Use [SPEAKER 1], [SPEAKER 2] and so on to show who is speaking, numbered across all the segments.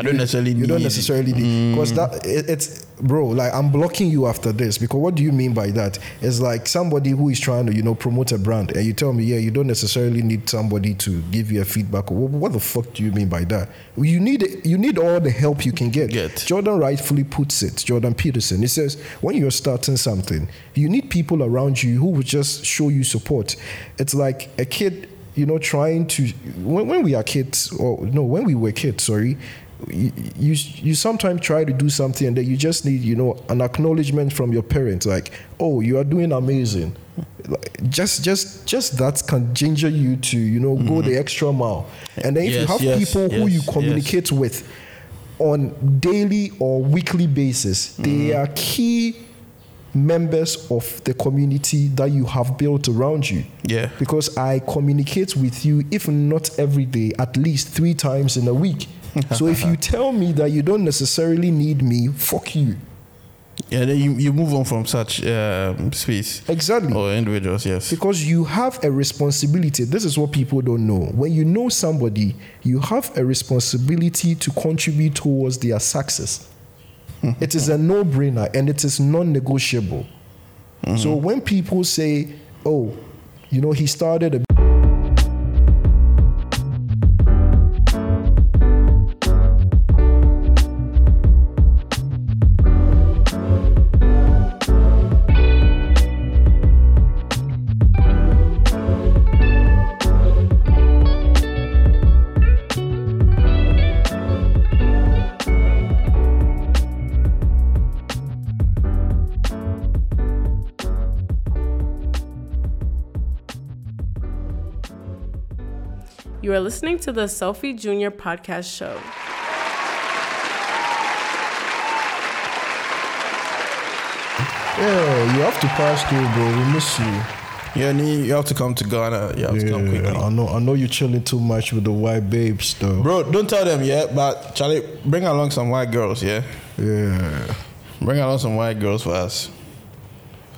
[SPEAKER 1] I don't necessarily
[SPEAKER 2] you don't necessarily need because mm. that it, it's bro like i'm blocking you after this because what do you mean by that? It's like somebody who is trying to you know promote a brand and you tell me yeah you don't necessarily need somebody to give you a feedback. What, what the fuck do you mean by that? You need you need all the help you can get.
[SPEAKER 1] Get.
[SPEAKER 2] jordan rightfully puts it jordan peterson. He says when you're starting something you need people around you who will just show you support. It's like a kid you know trying to when, when we are kids or no when we were kids sorry you, you you sometimes try to do something and then you just need you know an acknowledgement from your parents like oh you are doing amazing Like, just just just that can ginger you to you know go the extra mile and then if you have
[SPEAKER 1] yes,
[SPEAKER 2] people who you
[SPEAKER 1] yes, yes.
[SPEAKER 2] communicate with on daily or weekly basis they
[SPEAKER 1] Mm-hmm.
[SPEAKER 2] are key members of the community that you have built around you
[SPEAKER 1] Yeah.
[SPEAKER 2] because I communicate with you, if not every day, at least three times in a week. so if you tell me that you don't necessarily need me, fuck you.
[SPEAKER 1] Yeah, then you, you move on from such um, space
[SPEAKER 2] Exactly.
[SPEAKER 1] or individuals. Yes.
[SPEAKER 2] Because you have a responsibility. This is what people don't know. When you know somebody, you have a responsibility to contribute towards their success. it is a no brainer and it is non negotiable. So when people say, oh, you know, he started a
[SPEAKER 3] are listening to the Sophie Junior podcast show.
[SPEAKER 2] Yeah, you have to pass through, bro. We miss you.
[SPEAKER 1] Yeah, nee, you have to come to Ghana. You have to come quickly.
[SPEAKER 2] I know. I know you're chilling too much with the white babes, though.
[SPEAKER 1] Bro, don't tell them yet, but Charlie, bring along some white girls, yeah?
[SPEAKER 2] Yeah.
[SPEAKER 1] Bring along some white girls for us.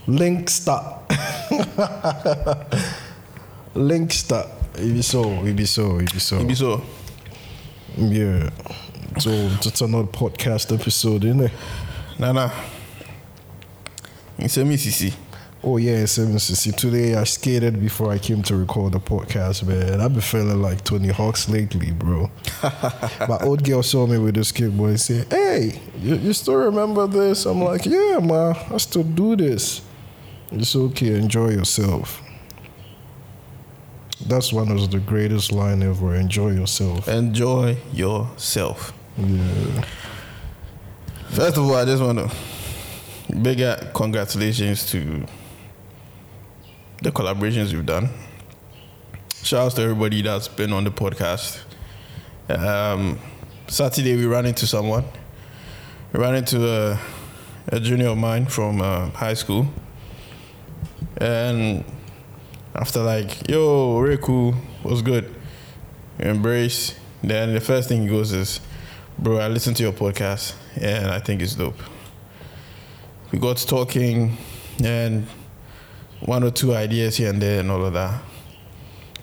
[SPEAKER 2] Link stop. Link stop. It be so. It be so. It be so.
[SPEAKER 1] Maybe so.
[SPEAKER 2] Yeah. So it's another podcast episode, isn't it?
[SPEAKER 1] Nah, nah. You say me, CC.
[SPEAKER 2] Oh yeah, seven sixty. Today I skated before I came to record the podcast, man. I've been feeling like Tony Hawk's lately, bro. My old girl saw me with this kid boy and said, Hey, you, you still remember this? I'm like, Yeah, ma, I still do this. It's okay, enjoy yourself. That's one of the greatest line ever. Enjoy yourself.
[SPEAKER 1] Enjoy yourself.
[SPEAKER 2] Yeah.
[SPEAKER 1] First of all, I just want to big congratulations to the collaborations you've done. Shout out to everybody that's been on the podcast. Um, Saturday we ran into someone. We ran into a, a junior of mine from uh, high school, and after like, yo, cool, was good. Embrace. Then the first thing he goes is, bro, I listened to your podcast and I think it's dope. We got talking and one or two ideas here and there and all of that.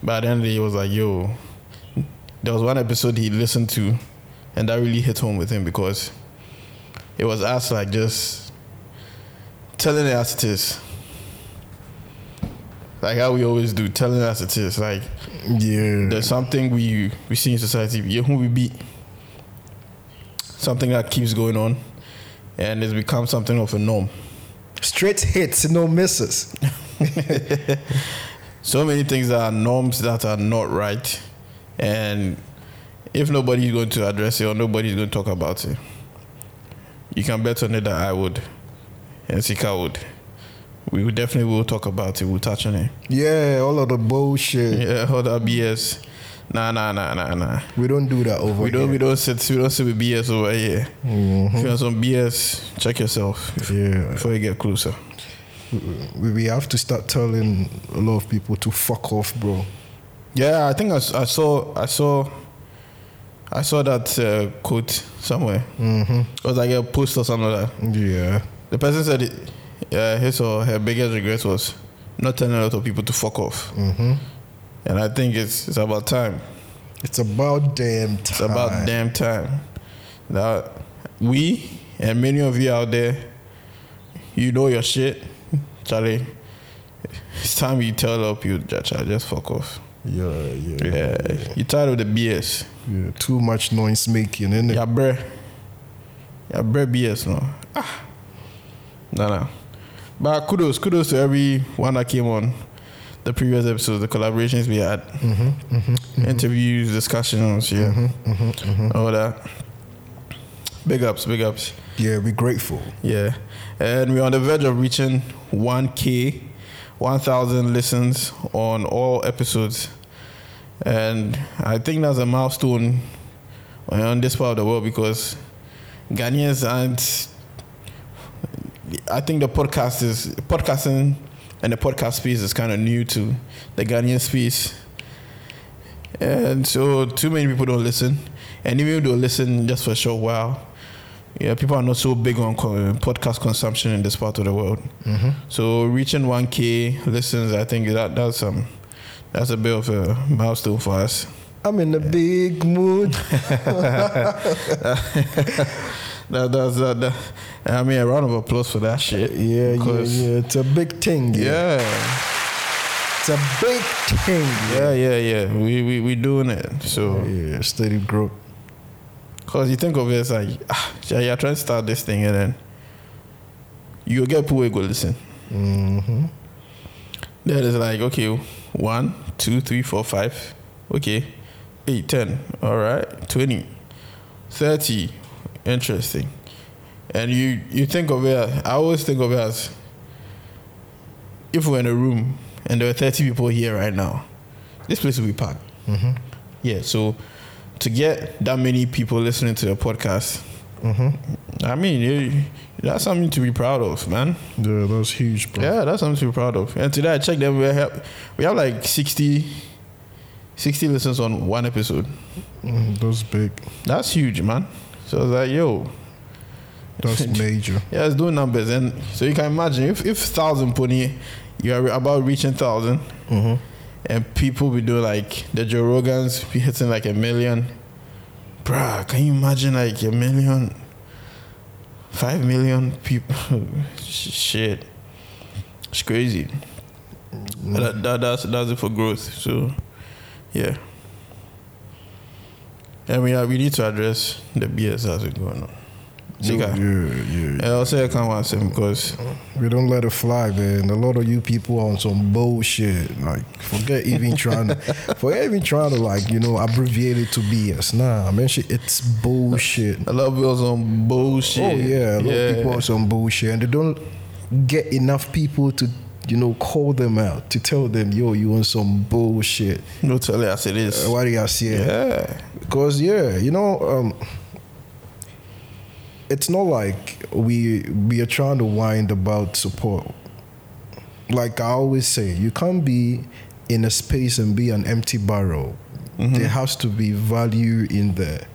[SPEAKER 1] But the the day, he was like, yo, there was one episode he listened to and that really hit home with him because it was us like just telling it as. Like how we always do, telling us it is. Like
[SPEAKER 2] Yeah.
[SPEAKER 1] there's something we we see in society yeah, who we beat something that keeps going on and it's become something of a norm
[SPEAKER 2] Straight hits, no misses.
[SPEAKER 1] so many things that are norms that are not right and if nobody's going to address it or nobody's going to talk about it you can bet on it that i would and sika would we will definitely will talk about it we'll touch on it
[SPEAKER 2] Yeah, all of the bullshit.
[SPEAKER 1] yeah all that bs nah nah nah nah nah
[SPEAKER 2] We don't do that over
[SPEAKER 1] we don't
[SPEAKER 2] here.
[SPEAKER 1] we don't sit we don't sit with bs over here if you have some bs check yourself
[SPEAKER 2] Yeah.
[SPEAKER 1] before you get closer
[SPEAKER 2] we, we have to start telling a lot of people to fuck off, bro.
[SPEAKER 1] Yeah, I think I, I saw I saw I saw that uh, quote somewhere. Mm-hmm. It was like a post or something like that.
[SPEAKER 2] Yeah.
[SPEAKER 1] The person said it, uh, his or her biggest regret was not telling a lot of people to fuck off. Mm-hmm. And I think it's it's about time.
[SPEAKER 2] It's about damn time.
[SPEAKER 1] It's about damn time. that we and many of you out there, you know your shit, Charlie. It's time you tell up you Charlie, just fuck off.
[SPEAKER 2] Yeah, yeah.
[SPEAKER 1] Yeah, you tired of the BS.
[SPEAKER 2] yeah. Too much noise making, innit?
[SPEAKER 1] Yeah, bruh. Yeah, bruh BS, no. Ah. No, no. But kudos, kudos to everyone that came on the previous episodes, the collaborations we had, mm-hmm, mm-hmm, mm-hmm. interviews, discussions, yeah, all that. Big ups, big ups.
[SPEAKER 2] Yeah, we're grateful.
[SPEAKER 1] Yeah. And we're on the verge of reaching 1K, 1,000 listens on all episodes. And I think that's a milestone on this part of the world because Ghanaians aren't. I think the podcast is podcasting and the podcast space is kind of new to the Ghanaian space. And so too many people don't listen. And even if they listen just for a short while, yeah, people are not so big on co- podcast consumption in this part of the world. So reaching 1K listens, I think that that's um that's a bit of a milestone for us.
[SPEAKER 2] I'm in a big mood.
[SPEAKER 1] That, that's that, that, I mean, a round of applause for that shit.
[SPEAKER 2] Yeah, yeah, yeah. It's a big thing. Yeah.
[SPEAKER 1] Yeah,
[SPEAKER 2] It's a big thing.
[SPEAKER 1] yeah, yeah, yeah. We we we doing it. So,
[SPEAKER 2] Yeah, steady growth.
[SPEAKER 1] cause you think of it as like, ah, yeah, you're trying to start this thing, and then you get people who go listen.
[SPEAKER 2] Mm-hmm.
[SPEAKER 1] Then it's like, okay, one, two, three, four, five. Okay, eight, ten. All right, twenty, thirty. Interesting. And you you think of it. I always think of it as if we're in a room and there are thirty people here right now, this place will be packed.
[SPEAKER 2] Mm-hmm.
[SPEAKER 1] Yeah. So to get that many people listening to the podcast,
[SPEAKER 2] Mm-hmm.
[SPEAKER 1] I mean, you, that's something to be proud of, man.
[SPEAKER 2] Yeah, that's huge, bro.
[SPEAKER 1] Yeah, that's something to be proud of. And today I checked them. We have we have like 60, 60 listens on one episode.
[SPEAKER 2] Mm, that's big.
[SPEAKER 1] That's huge, man. So I was like, yo,
[SPEAKER 2] That's major.
[SPEAKER 1] yeah, it's doing numbers. And so you can imagine if if thousand pony, you are about reaching thousand,
[SPEAKER 2] Mm-hmm.
[SPEAKER 1] and people be doing like the Joe Rogans be hitting like a million. Bruh, can you imagine like a million, five million people? Shit, it's crazy. But That, that, that's that's it for growth. So, yeah. And we we need to address the BS that's been going on.
[SPEAKER 2] Yeah, yeah, yeah.
[SPEAKER 1] I'll say I can't answer because
[SPEAKER 2] We don't let it fly, man. A lot of you people are on some bullshit. Like, forget even trying to, forget even trying to like, you know, abbreviate it to BS. Nah, man, shit, it's bullshit.
[SPEAKER 1] a lot of people on bullshit.
[SPEAKER 2] Oh yeah, a lot of people on some bullshit, and they don't get enough people to, you know, call them out to tell them, yo, you on some bullshit.
[SPEAKER 1] No tell as it is.
[SPEAKER 2] Uh, Why do you say it?
[SPEAKER 1] yeah.
[SPEAKER 2] Because yeah, you know, um, it's not like we we are trying to wind about support. Like I always say, you can't be in a space and be an empty barrel. There has to be value in there.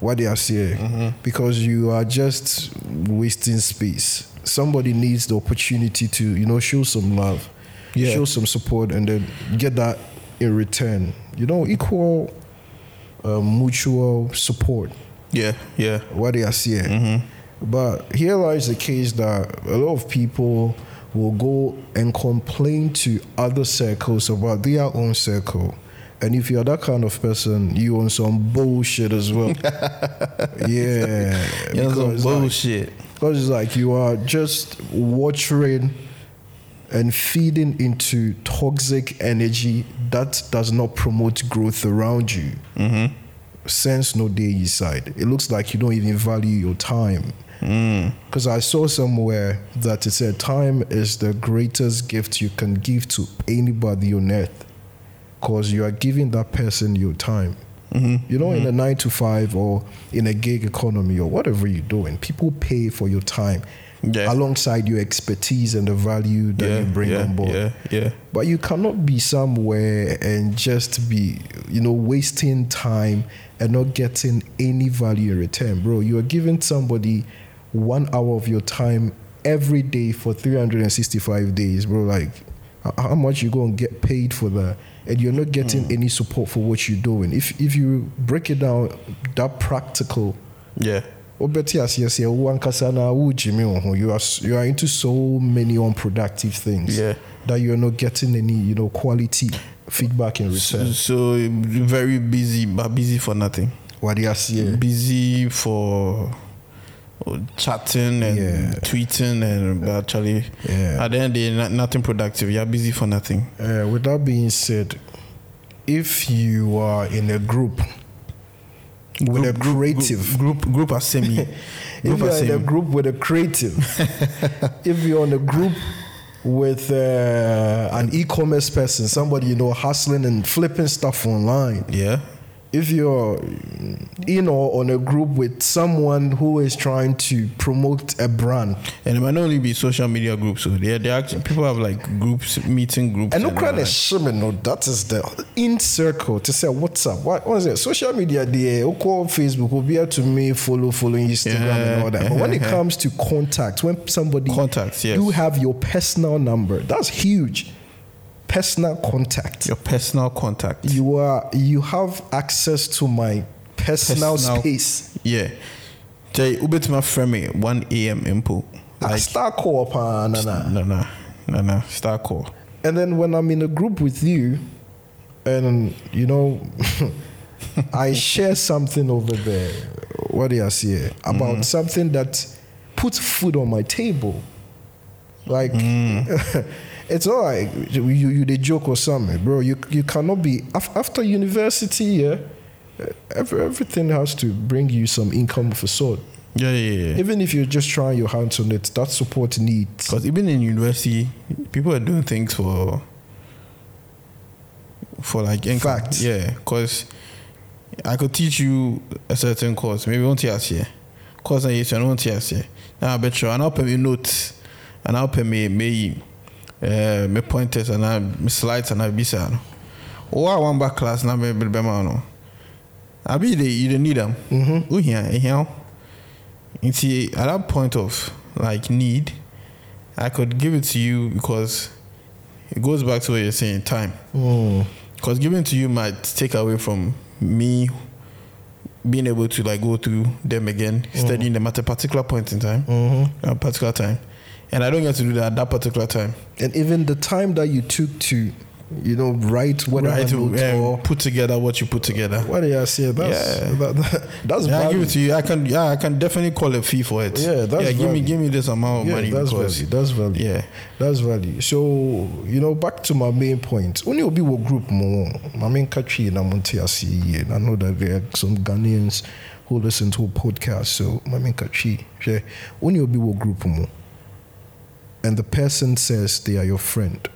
[SPEAKER 2] What they are saying, because you are just wasting space. Somebody needs the opportunity to you know show some love,
[SPEAKER 1] Yeah.
[SPEAKER 2] show some support, and then get that in return. You know, equal uh, mutual support.
[SPEAKER 1] Yeah, yeah.
[SPEAKER 2] What they are saying. But here lies the case that a lot of people will go and complain to other circles about their own circle. And if you're that kind of person, you on some bullshit as well. yeah.
[SPEAKER 1] Yeah, some
[SPEAKER 2] because, like,
[SPEAKER 1] bullshit.
[SPEAKER 2] Because it's like you are just watering and feeding into toxic energy that does not promote growth around you.
[SPEAKER 1] Mm-hmm.
[SPEAKER 2] Sense no day side. It looks like you don't even value your time. Because I saw somewhere that it said time is the greatest gift you can give to anybody on earth. Because you are giving that person your time. Mm-hmm. You know, in mm-hmm. a nine to five or in a gig economy or whatever you're doing, people pay for your time
[SPEAKER 1] Yeah.
[SPEAKER 2] alongside your expertise and the value that
[SPEAKER 1] yeah,
[SPEAKER 2] you bring
[SPEAKER 1] yeah,
[SPEAKER 2] on board.
[SPEAKER 1] Yeah, yeah.
[SPEAKER 2] But you cannot be somewhere and just be, you know, wasting time and not getting any value in return, bro. You are giving somebody one hour of your time every day for 365 days, bro. Like, how much you going to get paid for that? And you're not getting hmm. any support for what you're doing. If if you break it down that practical,
[SPEAKER 1] Yeah.
[SPEAKER 2] Oh, wobɛte aseɛ sɛ wo ankasa na wogyimi oh, wo oh, ho you are, you are into so many unproductive things
[SPEAKER 1] Yeah.
[SPEAKER 2] that you're not getting any you know quality feedback in
[SPEAKER 1] So,
[SPEAKER 2] return
[SPEAKER 1] so very busy, but busy for nothing.
[SPEAKER 2] wade aseɛ
[SPEAKER 1] Busy for chatting and
[SPEAKER 2] Yeah.
[SPEAKER 1] tweeting and actually
[SPEAKER 2] Yeah.
[SPEAKER 1] at the end of the day, nothing productive. You're busy for nothing.
[SPEAKER 2] Uh, with that being said, if you are in a group with a creative,
[SPEAKER 1] group group, group assembly.
[SPEAKER 2] if
[SPEAKER 1] group
[SPEAKER 2] you are in a group with a creative, if you're on a group with uh, an e-commerce person, somebody you know hustling and flipping stuff online,
[SPEAKER 1] Yeah.
[SPEAKER 2] If you're in or on a group with someone who is trying to promote a brand,
[SPEAKER 1] And it might not only be social media groups. So they they actually people have like groups, meeting groups.
[SPEAKER 2] and crowd
[SPEAKER 1] that.
[SPEAKER 2] is shimming, no, that is the in circle to say what's up. What was it? Social media, the call Facebook will be able to me follow, follow Instagram and all that. But when it comes to contact, when somebody
[SPEAKER 1] Contacts, yes.
[SPEAKER 2] you have your personal number, that's huge. Personal contact.
[SPEAKER 1] Your personal contact.
[SPEAKER 2] You are you have access to my personal,
[SPEAKER 1] Personal-
[SPEAKER 2] space.
[SPEAKER 1] Yeah. Jay, ubet my friend 1 a.m. impo.
[SPEAKER 2] Ah, like,
[SPEAKER 1] Like,
[SPEAKER 2] start call upon nah, nah.
[SPEAKER 1] no, no, no, no. Start call.
[SPEAKER 2] And then when I'm in a group with you, and you know, I share something over there. What do I say about mm-hmm. something that puts food on my table? Like, mm. it's not like you you the joke or something, bro. You you cannot be af- after university. Yeah, every, everything has to bring you some income of a sort.
[SPEAKER 1] Yeah, yeah, yeah.
[SPEAKER 2] Even if you're just trying your hands on it, that support needs.
[SPEAKER 1] Because even in university, people are doing things for for like income.
[SPEAKER 2] Fact.
[SPEAKER 1] Yeah, because I could teach you a certain course. Maybe one year here. Course I use one year here. Now I bet you, and I'll pay me notes, and I'll pay me me uh, me pointers and I me slides and I be say no. Oh, I want back class now me be be man no. I be the you don't need them. Mm-hmm. Oh yeah, yeah. Nti at that point of like need, I could give it to you because it goes back to what you're saying, time.
[SPEAKER 2] Mm.
[SPEAKER 1] Because giving to you might take away from me being able to like go through them again, studying them at a particular point in time,
[SPEAKER 2] Mm-hmm.
[SPEAKER 1] a particular time, and I don't get to do that at that particular time.
[SPEAKER 2] and even the time that you took to, you know, write whatever
[SPEAKER 1] right? To um,
[SPEAKER 2] or
[SPEAKER 1] put together what you put together.
[SPEAKER 2] what do I say? That's
[SPEAKER 1] Yeah.
[SPEAKER 2] that, that- that's
[SPEAKER 1] Yeah, I give it to you. I can, yeah, I can definitely call a fee for it.
[SPEAKER 2] Yeah, that's
[SPEAKER 1] yeah. Give me, give me this amount of
[SPEAKER 2] Yeah,
[SPEAKER 1] money
[SPEAKER 2] that's
[SPEAKER 1] because
[SPEAKER 2] value. That's value.
[SPEAKER 1] yeah,
[SPEAKER 2] That's value. So you know, back to my main point. Only be what group more. My main country in Amontiasi, and I know that there are some Ghanaians who listen to a podcast. So my main country, yeah, only be what group more. And the person says they are your friend,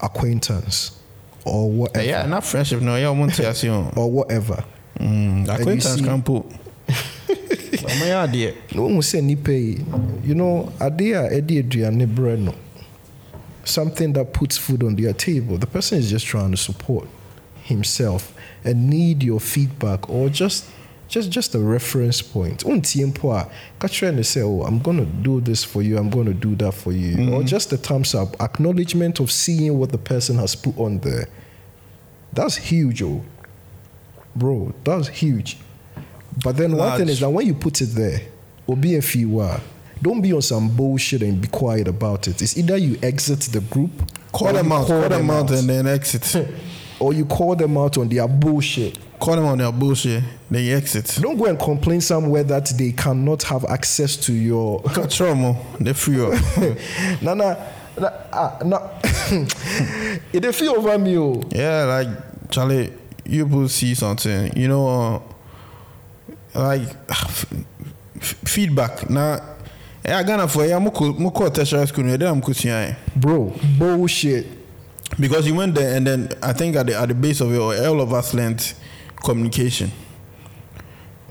[SPEAKER 2] acquaintance, or whatever,
[SPEAKER 1] yeah, not friendship. No, yeah, I want to ask you.
[SPEAKER 2] or whatever.
[SPEAKER 1] Mm, acquaintance
[SPEAKER 2] see-
[SPEAKER 1] can put. I'm a idea.
[SPEAKER 2] na wɔn sɛ nipa yi you know adeɛ a ɛde aduane brɛ no something that puts food on their table the person is just trying to support himself and need your feedback or just just just a reference point. Wontie mpo a ka kyerɛ no oh i'm gonna do this for you i'm gonna do that for you. Or mm. just a thumbs up acknowledgement of seeing what the person has put on there. That's huge oh. Bro that's huge. But then one thing is that when you put it there, or be a few don't be on some bullshit and be quiet about it. It's either you exit the group,
[SPEAKER 1] Call them out, call them out, and then exit.
[SPEAKER 2] or you call them out on their bullshit.
[SPEAKER 1] call them on their bullshit, then you exit.
[SPEAKER 2] Don't go and complain somewhere that they cannot have access to your.
[SPEAKER 1] Control more, they free up.
[SPEAKER 2] nah, nah, nah, ah, nah. it dey feel over me, oh.
[SPEAKER 1] yeah, like Charlie, you will see something. You know, uh, like f- f- feedback. Now, I gonna for ya muko muko tertiary school. Yeah, I'm kusiyan.
[SPEAKER 2] bro, bullshit.
[SPEAKER 1] Because you went there, and then I think at the at the base of it, all of us learned communication.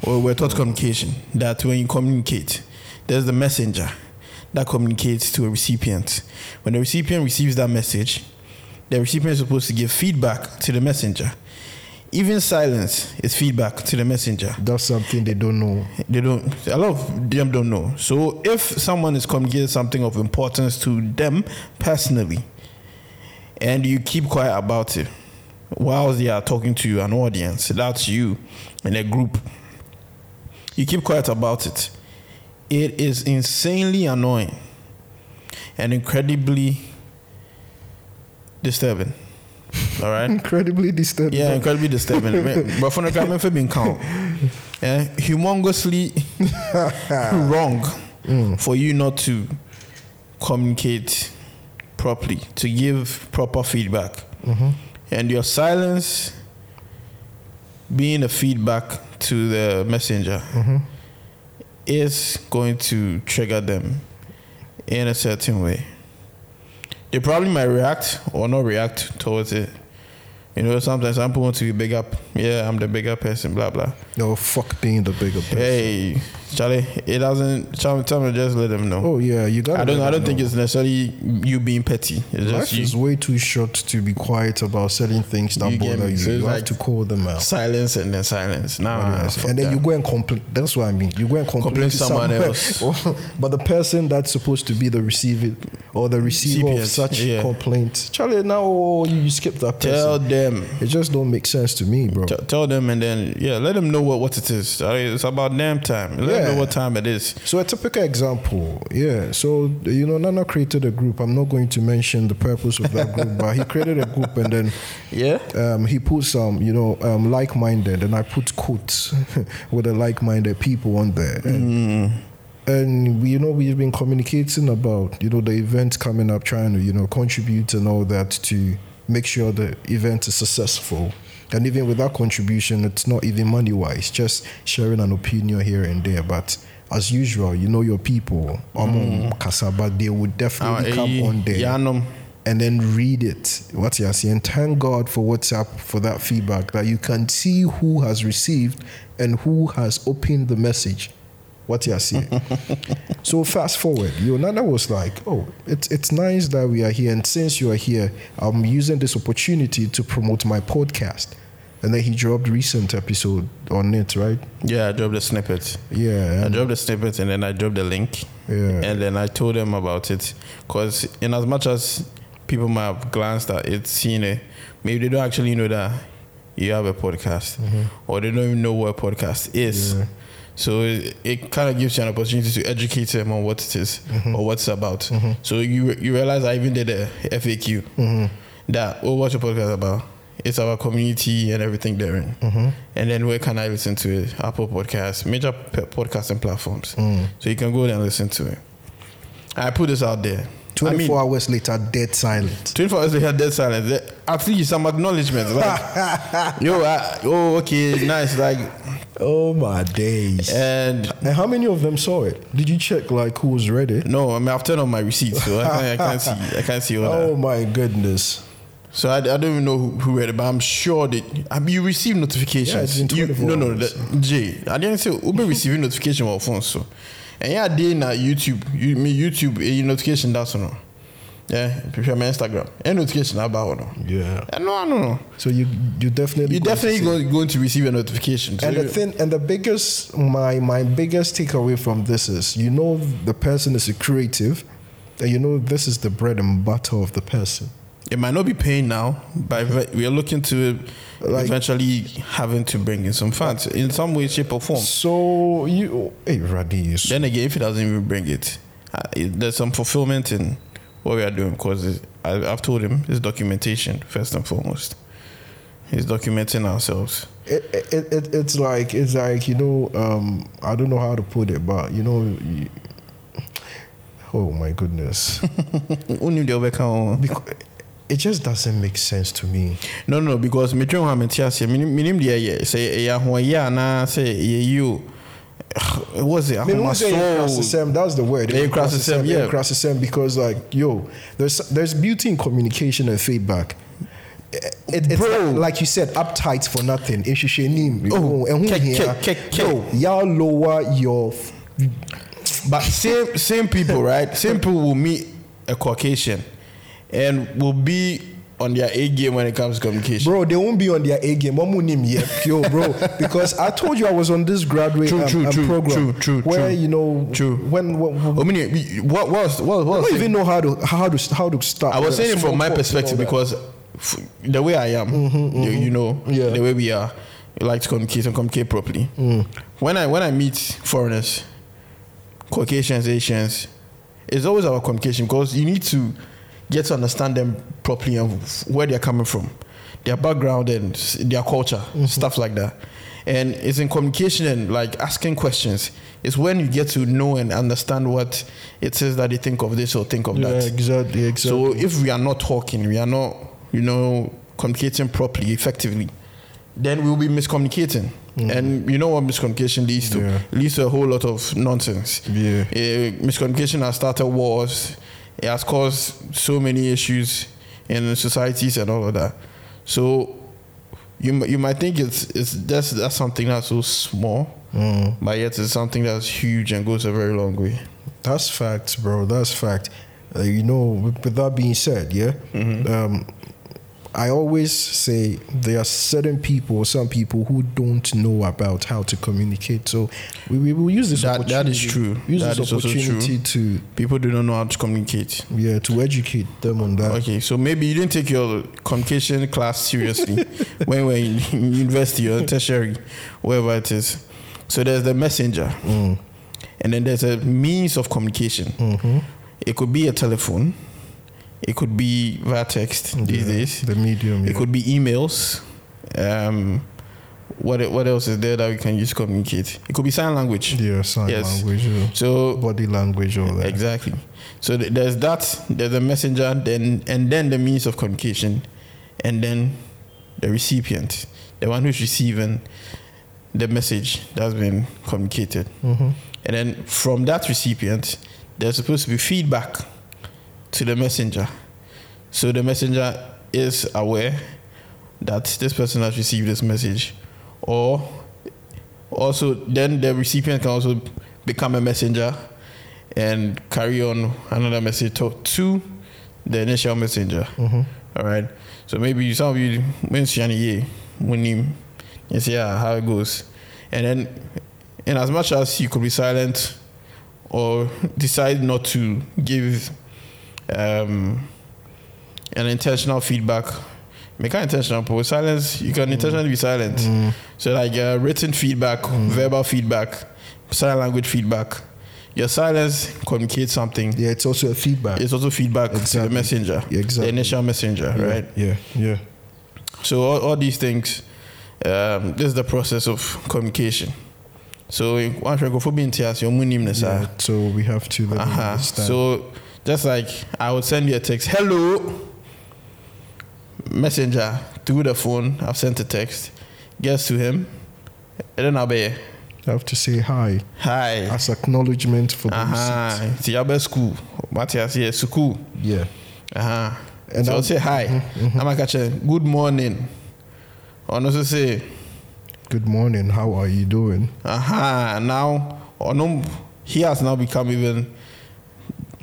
[SPEAKER 1] Or we're taught communication. That when you communicate, there's the messenger that communicates to a recipient. When the recipient receives that message, the recipient is supposed to give feedback to the messenger. Even silence is feedback to the messenger.
[SPEAKER 2] That's something they don't know.
[SPEAKER 1] They don't. A lot of them don't know. So if someone is communicating something of importance to them personally, and you keep quiet about it, while they are talking to an audience, that's you in a group. you keep quiet about it. It is insanely annoying and incredibly disturbing. All right.
[SPEAKER 2] Incredibly disturbing.
[SPEAKER 1] Yeah, incredibly disturbing. but for the government for being calm, yeah, humongously wrong mm. for you not to communicate properly, to give proper feedback, mm-hmm. and your silence being a feedback to the messenger mm-hmm. is going to trigger them in a certain way. They probably might react or not react towards it. You know, sometimes some people want to be big up. Yeah, I'm the bigger person, blah blah.
[SPEAKER 2] No, fuck being the bigger person.
[SPEAKER 1] Hey, Charlie, it doesn't. Tell, tell me, just let them know.
[SPEAKER 2] Oh yeah, you got.
[SPEAKER 1] I don't. I don't think it's necessarily you being petty. It's
[SPEAKER 2] Life
[SPEAKER 1] just you.
[SPEAKER 2] is way too short to be quiet about certain things that
[SPEAKER 1] You
[SPEAKER 2] bother you.
[SPEAKER 1] So
[SPEAKER 2] you
[SPEAKER 1] it's
[SPEAKER 2] have to call them out.
[SPEAKER 1] silence and then silence. Nah,
[SPEAKER 2] and then
[SPEAKER 1] that.
[SPEAKER 2] you go and complain. That's what I mean. You go and complain,
[SPEAKER 1] Complain
[SPEAKER 2] to
[SPEAKER 1] someone
[SPEAKER 2] else. but the person that's supposed to be the receiver or the receiver of such
[SPEAKER 1] yeah.
[SPEAKER 2] complaints, Charlie, now oh, you, you skip that person.
[SPEAKER 1] tell them.
[SPEAKER 2] it just don't make sense to me, bro.
[SPEAKER 1] T- tell them and then yeah, let them know what, what it is. Charlie, It's about damn time. Let them
[SPEAKER 2] Yeah.
[SPEAKER 1] know what time it is.
[SPEAKER 2] So a typical example, yeah. So you know, Nana created a group. I'm not going to mention the purpose of that group, but he created a group and then
[SPEAKER 1] Yeah.
[SPEAKER 2] um, he put some, you know, um, like-minded, and I put quotes with the like-minded people on there. And, and we, you know, we've been communicating about, you know, the event coming up, trying to, you know, contribute and all that to make sure the event is successful. And even with that contribution, it's not even money-wise, just sharing an opinion here and there. But as usual, you know your people, mm. Kasaba, they would definitely
[SPEAKER 1] Ah,
[SPEAKER 2] come
[SPEAKER 1] eh,
[SPEAKER 2] on there and then read it. What you are saying. Thank God for WhatsApp for that feedback that you can see who has received and who has opened the message. What you are saying. so fast forward, Yonana was like, "Oh, it's it's nice that we are here, and since you are here, I'm using this opportunity to promote my podcast." And then he dropped recent episode on it, right?
[SPEAKER 1] Yeah, I dropped the snippet.
[SPEAKER 2] Yeah,
[SPEAKER 1] I dropped the snippet and then I dropped the link.
[SPEAKER 2] Yeah.
[SPEAKER 1] And then I told them about it. Because, in as much as people might have glanced at it, seen it, maybe they don't actually know that you have a podcast mm-hmm. or they don't even know what a podcast is.
[SPEAKER 2] Yeah.
[SPEAKER 1] So it, it kind of gives you an opportunity to educate them on what it is mm-hmm. or what it's about. Mm-hmm. So you you realize I even did a FAQ that oh what's your podcast about? It's our community and everything therein. And then where can I listen to it? Apple Podcasts, major p- podcasting platforms. So you can go there and listen to it. I put this out there. I
[SPEAKER 2] 24
[SPEAKER 1] mean,
[SPEAKER 2] hours later, dead silent.
[SPEAKER 1] 24 hours later, dead silence. Eh, At least some acknowledgement. Like, yo, I, oh, okay, nice. Like,
[SPEAKER 2] Oh my days.
[SPEAKER 1] and
[SPEAKER 2] And how many of them saw it? Did you check like who was read it?
[SPEAKER 1] no, I mean, I've turned on my receipts, so I can't, I can't see. I can't see all that.
[SPEAKER 2] Oh my goodness.
[SPEAKER 1] So I, I don't even know who, who read it, but I'm sure that I mean, you receive notifications.
[SPEAKER 2] Yeah,
[SPEAKER 1] you, no, no, the, Jay. I didn't say Uber receiving notification on phone. So, and yeah, day na YouTube. You me YouTube a notification that's no. Yeah, prepare my Instagram. Any notification about no.
[SPEAKER 2] Yeah.
[SPEAKER 1] Eh, No, no, no.
[SPEAKER 2] So you you definitely
[SPEAKER 1] You
[SPEAKER 2] going to
[SPEAKER 1] definitely going, going to receive a notification. So
[SPEAKER 2] And the thing and the biggest my my biggest takeaway from this is you know the person is a creative, and you know this is the bread and butter of the person.
[SPEAKER 1] It might not be paying now, but we are looking to
[SPEAKER 2] Like-
[SPEAKER 1] eventually having to bring in some funds in some way, shape, or form.
[SPEAKER 2] So you hey.
[SPEAKER 1] Then again, if it doesn't even bring it, uh, there's some fulfillment in what we are doing because I've told him it's documentation first and foremost. He's documenting ourselves.
[SPEAKER 2] It, it, it, it's like it's like you know um, I don't know how to put it, but you know. You, oh my goodness.
[SPEAKER 1] Only the other kind
[SPEAKER 2] because it just doesn't make sense to me.
[SPEAKER 1] No, no, because me try me tia say minim dia ye say ya ho ya na say you. What's it?
[SPEAKER 2] I mean, who's saying
[SPEAKER 1] soul.
[SPEAKER 2] Krassisem? That's the word.
[SPEAKER 1] Yeah, Krassisem, yeah.
[SPEAKER 2] Krassisem, because like, yo, there's there's beauty in communication and feedback. Eh, it, it's
[SPEAKER 1] Bro.
[SPEAKER 2] like, like you said, uptight for nothing. Eh, Ishushenim.
[SPEAKER 1] Oh,
[SPEAKER 2] and who
[SPEAKER 1] ke-
[SPEAKER 2] here?
[SPEAKER 1] ke.
[SPEAKER 2] Yo, y'all lower your.
[SPEAKER 1] But same same people, right? Same people will meet a Caucasian and will be on their A game when it comes to communication.
[SPEAKER 2] Bro, they won't be on their A game. Wamunim yet, yo, bro. Because I told you I was on this graduate
[SPEAKER 1] True,
[SPEAKER 2] um,
[SPEAKER 1] true,
[SPEAKER 2] um,
[SPEAKER 1] true,
[SPEAKER 2] program
[SPEAKER 1] true, true,
[SPEAKER 2] where
[SPEAKER 1] true.
[SPEAKER 2] you know
[SPEAKER 1] True.
[SPEAKER 2] when, when, when
[SPEAKER 1] I mean, what was what
[SPEAKER 2] I
[SPEAKER 1] was
[SPEAKER 2] don't even know how to how to how to start.
[SPEAKER 1] I was saying it from my
[SPEAKER 2] talks and all
[SPEAKER 1] perspective because f- the way I am, you, you know,
[SPEAKER 2] Yeah.
[SPEAKER 1] the way we are, we like to communicate and communicate properly. when I when I meet foreigners, Caucasians, Asians, it's always about communication because you need to get to understand them properly and where they're coming from, their background and their culture, stuff like that. And it's in communication and like asking questions. It's when you get to know and understand what it is that they think of this or think of
[SPEAKER 2] Yeah,
[SPEAKER 1] that.
[SPEAKER 2] exactly, exactly.
[SPEAKER 1] So if we are not talking, we are not, you know, communicating properly, effectively, then we'll be miscommunicating. And you know what miscommunication leads to?
[SPEAKER 2] Yeah.
[SPEAKER 1] Leads to a whole lot of nonsense.
[SPEAKER 2] Yeah.
[SPEAKER 1] Eh, miscommunication has started wars. It has caused so many issues in societies and all of that. So you you might think it's it's that's that's something that's so small,
[SPEAKER 2] Mm.
[SPEAKER 1] but yet it's something that's huge and goes a very long way.
[SPEAKER 2] That's fact, bro. That's fact. Uh, you know, with, with that being said, yeah,
[SPEAKER 1] Mm-hmm.
[SPEAKER 2] um, I always say there are certain people, some people who don't know about how to communicate. So we, we will use this
[SPEAKER 1] That- that is true.
[SPEAKER 2] Use
[SPEAKER 1] That
[SPEAKER 2] this
[SPEAKER 1] is
[SPEAKER 2] opportunity to
[SPEAKER 1] People do not know how to communicate.
[SPEAKER 2] yeah to educate them on that.
[SPEAKER 1] Okay, so maybe you didn't take your communication class seriously when you were in university or tertiary, wherever it is. So there's the messenger,
[SPEAKER 2] Mm.
[SPEAKER 1] and then there's a means of communication.
[SPEAKER 2] Mm-hmm.
[SPEAKER 1] It could be a telephone, it could be via text these
[SPEAKER 2] Yeah,
[SPEAKER 1] days.
[SPEAKER 2] the medium.
[SPEAKER 1] It
[SPEAKER 2] yeah.
[SPEAKER 1] could be emails. Um, what what else is there that we can use to communicate? It could be sign language.
[SPEAKER 2] yeah, sign
[SPEAKER 1] Yes.
[SPEAKER 2] language, yeah.
[SPEAKER 1] So
[SPEAKER 2] body language, all that.
[SPEAKER 1] Exactly. So th- there's that. There's a messenger, then and then the means of communication, and then the recipient, the one who's receiving the message that's been communicated,
[SPEAKER 2] Mm-hmm.
[SPEAKER 1] and then from that recipient, there's supposed to be feedback to the messenger. So the messenger is aware that this person has received this message, or also then the recipient can also become a messenger and carry on another message to, to the initial messenger.
[SPEAKER 2] Mm-hmm.
[SPEAKER 1] All right. So maybe some of you mention yeah, when you you see yeah, how it goes, and then in as much as you could be silent or decide not to give um, an intentional feedback. Make an intentional, but silence, you can intentionally be silent.
[SPEAKER 2] Mm.
[SPEAKER 1] So, like uh, written feedback, verbal feedback, sign language feedback. Your silence communicates something.
[SPEAKER 2] Yeah, it's also a feedback.
[SPEAKER 1] It's also feedback to the messenger,
[SPEAKER 2] Yeah, exactly.
[SPEAKER 1] the initial messenger,
[SPEAKER 2] yeah,
[SPEAKER 1] right?
[SPEAKER 2] Yeah, yeah.
[SPEAKER 1] So all, all these things, um, this is the process of communication. So once you go for being tears, your money.
[SPEAKER 2] So we have to
[SPEAKER 1] uh-huh.
[SPEAKER 2] understand.
[SPEAKER 1] So just like I would send you a text, hello, messenger through the phone. I've sent a text, gets to him, and then I'll be
[SPEAKER 2] I have to say hi
[SPEAKER 1] hi.
[SPEAKER 2] as acknowledgement for the
[SPEAKER 1] Uh-huh. It's your school. Matthias, yeah, school.
[SPEAKER 2] Yeah.
[SPEAKER 1] Uh-huh.
[SPEAKER 2] And
[SPEAKER 1] so I'll say hi. I'm like, good morning. Or also say,
[SPEAKER 2] Good morning. How are you doing?
[SPEAKER 1] aha, now, or no, he has now become even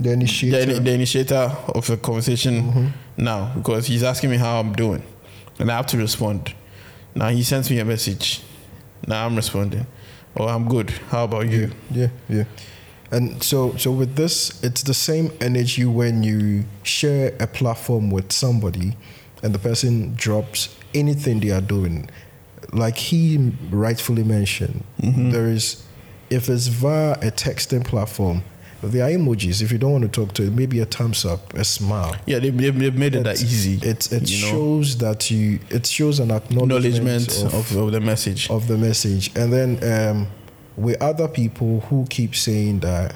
[SPEAKER 2] The initiator.
[SPEAKER 1] the, the initiator of the conversation mm-hmm. now because he's asking me how I'm doing. And I have to respond. Now he sends me a message. Now I'm responding. Oh, I'm good. How about you?
[SPEAKER 2] Yeah, yeah. And so, so with this, it's the same energy when you share a platform with somebody, and the person drops anything they are doing. Like he rightfully mentioned, mm-hmm. there is, if it's via a texting platform, there are emojis. If you don't want to talk to it, maybe a thumbs up, a smile.
[SPEAKER 1] Yeah, they, they, they've made it that easy.
[SPEAKER 2] It it
[SPEAKER 1] you know,
[SPEAKER 2] shows that you. It shows an acknowledgement,
[SPEAKER 1] acknowledgement of, of the message.
[SPEAKER 2] of the message. And then um, with other people who keep saying that,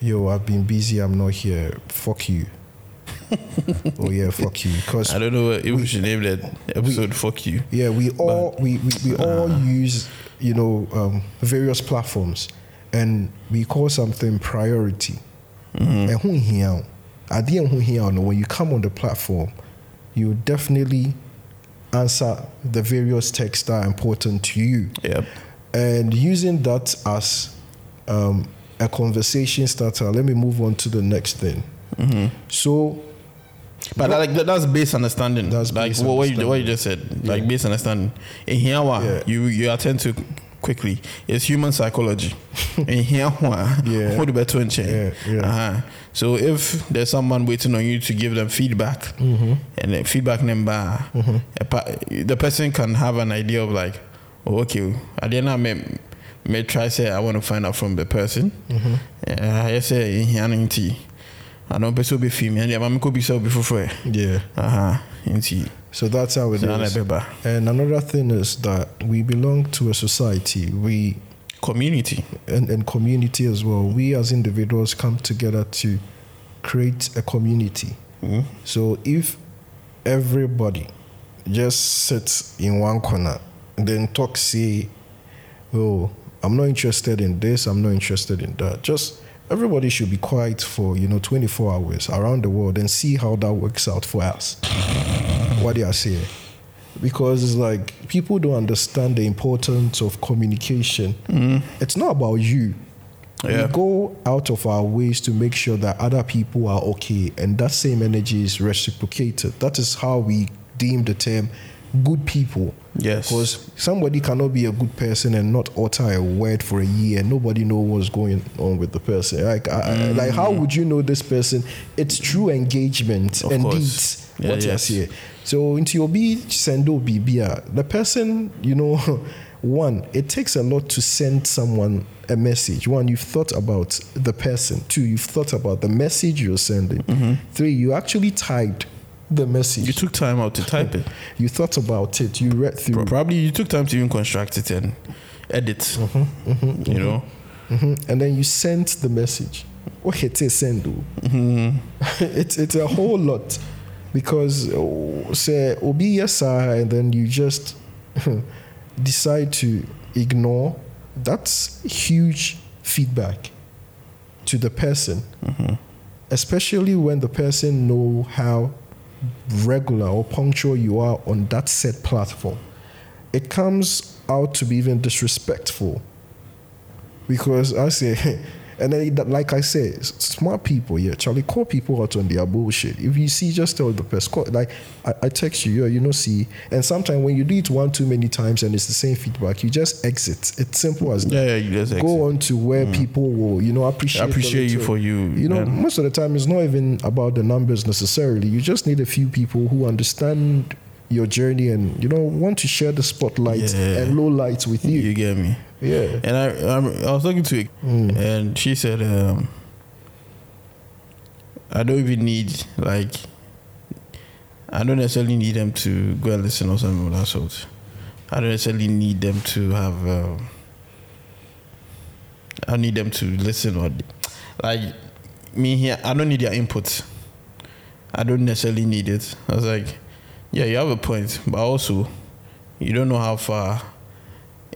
[SPEAKER 2] yo, I've been busy, I'm not here, fuck you. oh, yeah, fuck you. Because,
[SPEAKER 1] I don't know if we should name that episode "Fuck You."
[SPEAKER 2] yeah, we all, we, we, we all use, you know, um, various platforms and we call something priority. And who here? At the end, who here? When you come on the platform, you definitely answer the various texts that are important to you.
[SPEAKER 1] Yep.
[SPEAKER 2] and using that as um, a conversation starter. Let me move on to the next thing. So,
[SPEAKER 1] But that, like that's base understanding.
[SPEAKER 2] That's
[SPEAKER 1] like
[SPEAKER 2] base
[SPEAKER 1] what, what you what you just said. Like base understanding. In here,
[SPEAKER 2] Yeah.
[SPEAKER 1] you you attend to quickly. It's human psychology. In here,
[SPEAKER 2] Yeah.
[SPEAKER 1] what better.
[SPEAKER 2] Yeah, yeah.
[SPEAKER 1] Uh-huh. So if there's someone waiting on you to give them feedback,
[SPEAKER 2] Mm-hmm.
[SPEAKER 1] and the feedback number, a pa- the person can have an idea of like, oh, okay, at the end of me, may try say I want to find out from the person.
[SPEAKER 2] Mm-hmm.
[SPEAKER 1] Uh, I say. I don't be so be female. Yeah, mommy could be so before.
[SPEAKER 2] Yeah.
[SPEAKER 1] Uh huh.
[SPEAKER 2] So that's how it is. And another thing is that we belong to a society. We
[SPEAKER 1] Community.
[SPEAKER 2] and, and community as well. We as individuals come together to create a community.
[SPEAKER 1] Mm.
[SPEAKER 2] So if everybody just sits in one corner and then talk, say, oh, I'm not interested in this, I'm not interested in that. Just everybody should be quiet for, you know, 24 hours around the world and see how that works out for us. what do I say? Because it's like people don't understand the importance of communication. Mm-hmm. It's not about you.
[SPEAKER 1] Yeah.
[SPEAKER 2] We go out of our ways to make sure that other people are okay, and that same energy is reciprocated. That is how we deem the term good people.
[SPEAKER 1] Yes.
[SPEAKER 2] Because somebody cannot be a good person and not utter a word for a year. Nobody know what's going on with the person. Like, I, I- mm. like how would you know this person? It's true engagement
[SPEAKER 1] Of
[SPEAKER 2] and
[SPEAKER 1] course.
[SPEAKER 2] deeds.
[SPEAKER 1] Yeah,
[SPEAKER 2] what you
[SPEAKER 1] yes.
[SPEAKER 2] say. So into your be sendo bibia, the person, you know, one, it takes a lot to send someone a message. One, you've thought about the person. Two, you've thought about the message you're sending. Mm-hmm. Three, you actually typed the message.
[SPEAKER 1] Mm-hmm. You took time out to type it.
[SPEAKER 2] You thought about it. You read through.
[SPEAKER 1] Probably you took time to even construct it and edit.
[SPEAKER 2] Mm-hmm,
[SPEAKER 1] you know.
[SPEAKER 2] Mhm. And then you sent the message. What it is send?
[SPEAKER 1] Mm-hmm.
[SPEAKER 2] it's it's a whole lot because oh, say obi yes and then you just decide to ignore. That's huge feedback to the person, especially when the person know how regular or punctual you are on that set platform. It comes out to be even disrespectful because I say, and then like I say, s- smart people, yeah, Charlie, call people out on their bullshit. If you see, just tell the person. Call, like I, I text you, yeah, you know, see, and sometimes when you do it one too many times and it's the same feedback, you just exit. It's simple as that.
[SPEAKER 1] Yeah, yeah. You just exit.
[SPEAKER 2] Go on to where mm. people will, you know, appreciate.
[SPEAKER 1] appreciate you for you.
[SPEAKER 2] you know,
[SPEAKER 1] man.
[SPEAKER 2] most of the time, it's not even about the numbers necessarily. You just need a few people who understand your journey and you know want to share the spotlight
[SPEAKER 1] Yeah.
[SPEAKER 2] and low lights with you.
[SPEAKER 1] You get me.
[SPEAKER 2] Yeah.
[SPEAKER 1] And I, I'm, I was talking to,
[SPEAKER 2] Mm.
[SPEAKER 1] and she said, um, I don't even need like, I don't necessarily need them to go and listen or something of that sort. I don't necessarily need them to have. Um, I need them to listen or like me here. I don't need their input. I don't necessarily need it. I was like, yeah, you have a point, but also, you don't know how far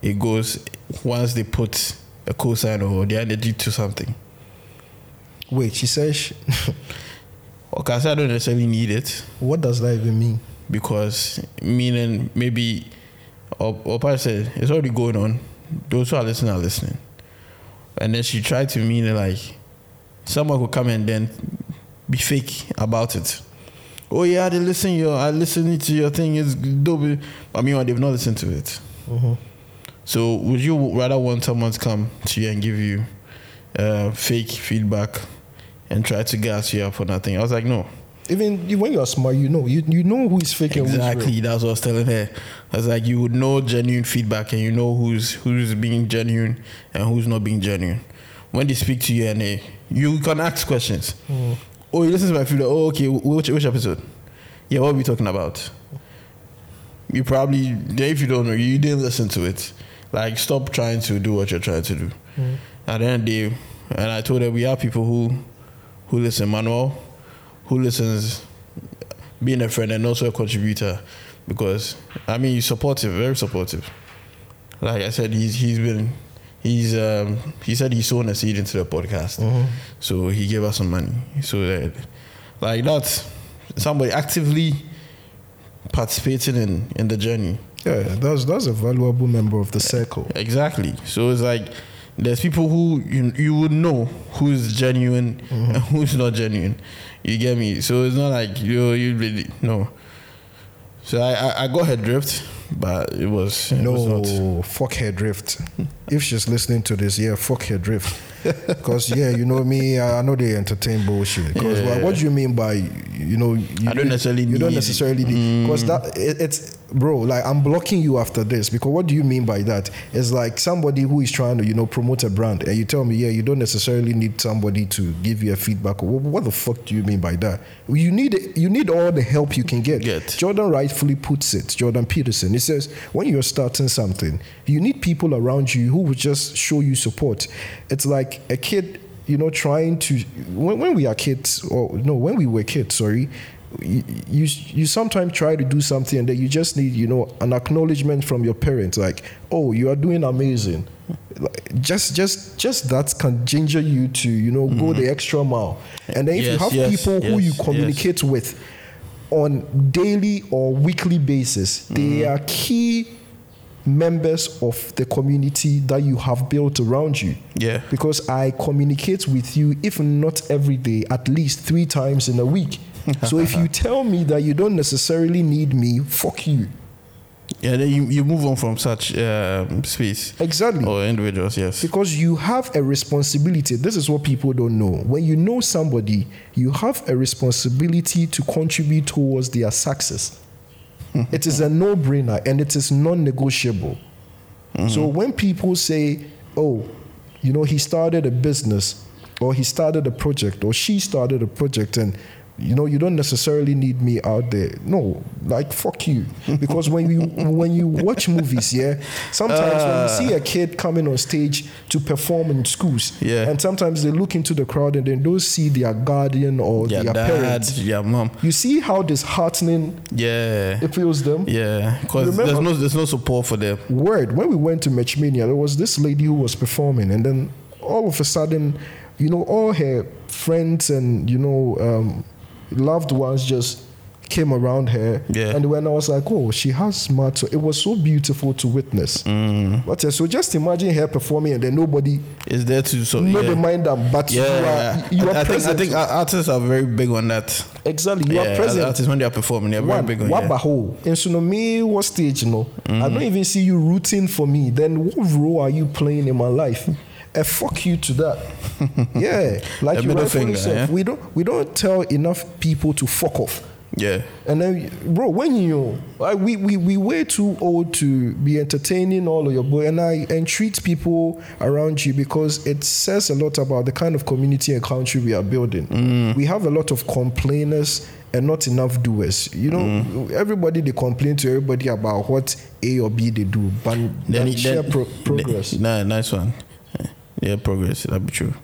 [SPEAKER 1] it goes once they put a cosign or their energy to something.
[SPEAKER 2] Wait, she says, she-
[SPEAKER 1] Okay, so I don't necessarily need it
[SPEAKER 2] what does that even mean?
[SPEAKER 1] because meaning maybe, or, or part said it's already going on. Those who are listening are listening, and then she tried to mean it like someone could come and then be fake about it. Oh yeah, they listen your, I listen to your thing. It's dope. I mean, they've not listened to it.
[SPEAKER 2] Mhm.
[SPEAKER 1] So would you rather want someone to come to you and give you uh, fake feedback and try to gas you up for nothing? I was like, no.
[SPEAKER 2] Even when you are smart, you know you you know who is fake and who's
[SPEAKER 1] Exactly. That's what I was telling her. I was like, you would know genuine feedback and you know who's who's being genuine and who's not being genuine. When they speak to you and they, you can ask questions. Oh, you listen to my feedback. Oh, okay. Which which episode? Yeah, what are we talking about? You probably if you don't know, you didn't listen to it. Like, stop trying to do what you're trying to do. Mm. At the end of the day, and I told her we have people who who listen. Manuel, who listens being a friend and also a contributor because I mean he's supportive, very supportive. Like I said, he's he's been he's um he said he sown a seed into the podcast, mm-hmm. so he gave us some money. So that like that's somebody actively participating in in the journey.
[SPEAKER 2] Yeah, that's that's a valuable member of the circle.
[SPEAKER 1] Exactly. So it's like there's people who you you would know who's genuine and mm-hmm. who's not genuine. You get me? So it's not like you you really no. So I I, I got her drift, but it was it was not.
[SPEAKER 2] No, fuck her drift. if she's listening to this, yeah, fuck her drift. Because yeah, you know me, I know they entertain bullshit. Because
[SPEAKER 1] Yeah.
[SPEAKER 2] what do you mean by you know? You
[SPEAKER 1] I don't necessarily
[SPEAKER 2] You don't necessarily because mm. that it, it's bro, like I'm blocking you after this because what do you mean by that? It's like somebody who is trying to, you know, promote a brand, and you tell me, yeah, you don't necessarily need somebody to give you a feedback. What, what the fuck do you mean by that? You need you need all the help you can get.
[SPEAKER 1] Get.
[SPEAKER 2] Jordan rightfully puts it. Jordan Peterson. He says when you're starting something, you need people around you who will just show you support. It's like a kid you know, trying to when, when we are kids, or no, when we were kids, sorry, you, you you sometimes try to do something and then you just need you know an acknowledgement from your parents, like, oh, you are doing amazing. Like, just just just that can ginger you to you know go mm-hmm. the extra mile. And then if you have
[SPEAKER 1] yes,
[SPEAKER 2] people who you
[SPEAKER 1] yes, yes.
[SPEAKER 2] communicate with on daily or weekly basis, they mm-hmm. are key members of the community that you have built around you.
[SPEAKER 1] Yeah.
[SPEAKER 2] Because I communicate with you, if not every day, at least three times in a week. so if you tell me that you don't necessarily need me, fuck you.
[SPEAKER 1] Yeah, then you, you move on from such um, space
[SPEAKER 2] Exactly.
[SPEAKER 1] or individuals. Yes.
[SPEAKER 2] Because you have a responsibility. This is what people don't know. When you know somebody, you have a responsibility to contribute towards their success. it is a no brainer and it is non negotiable. So when people say, oh, you know, he started a business or he started a project or she started a project and you know you don't necessarily need me out there no like fuck you because when you when you watch movies yeah sometimes when you see a kid coming on stage to perform in schools
[SPEAKER 1] Yeah.
[SPEAKER 2] and sometimes they look into the crowd and they don't see their guardian or
[SPEAKER 1] Your
[SPEAKER 2] their
[SPEAKER 1] dad,
[SPEAKER 2] parents
[SPEAKER 1] your mom.
[SPEAKER 2] you see how disheartening
[SPEAKER 1] Yeah.
[SPEAKER 2] it feels them
[SPEAKER 1] Yeah. Because there's no there's no support for them.
[SPEAKER 2] word when we went to Matchmania, there was this lady who was performing, and then all of a sudden, you know, all her friends and you know um, loved ones just came around her.
[SPEAKER 1] Yeah.
[SPEAKER 2] And when I was like, oh, she has smart, it was so beautiful to witness.
[SPEAKER 1] Mm.
[SPEAKER 2] But uh, so just imagine her performing, and then nobody,
[SPEAKER 1] is there to so
[SPEAKER 2] never
[SPEAKER 1] yeah.
[SPEAKER 2] mind them, but
[SPEAKER 1] Yeah,
[SPEAKER 2] you are, you are
[SPEAKER 1] I, I think I think artists are very big on that.
[SPEAKER 2] exactly, you
[SPEAKER 1] yeah,
[SPEAKER 2] are present.
[SPEAKER 1] artists when they are performing, they're very
[SPEAKER 2] One,
[SPEAKER 1] big on
[SPEAKER 2] what
[SPEAKER 1] yeah.
[SPEAKER 2] And so no me what stage you know? I don't even see you rooting for me. Then what role are you playing in my life? A fuck you to that. yeah, like you
[SPEAKER 1] middle finger,
[SPEAKER 2] said,
[SPEAKER 1] yeah?
[SPEAKER 2] we don't we don't tell enough people to fuck off.
[SPEAKER 1] Yeah.
[SPEAKER 2] And then, bro, when you, like, we, we, we way too old to be entertaining all of your boy, and I entreat people around you because it says a lot about the kind of community and country we are building.
[SPEAKER 1] Mm.
[SPEAKER 2] We have a lot of complainers and not enough doers. You know,
[SPEAKER 1] Mm.
[SPEAKER 2] everybody they complain to everybody about what A or B they do, but then, share pro- progress.
[SPEAKER 1] Nah, nice one. Yeah, progress. That'd be true.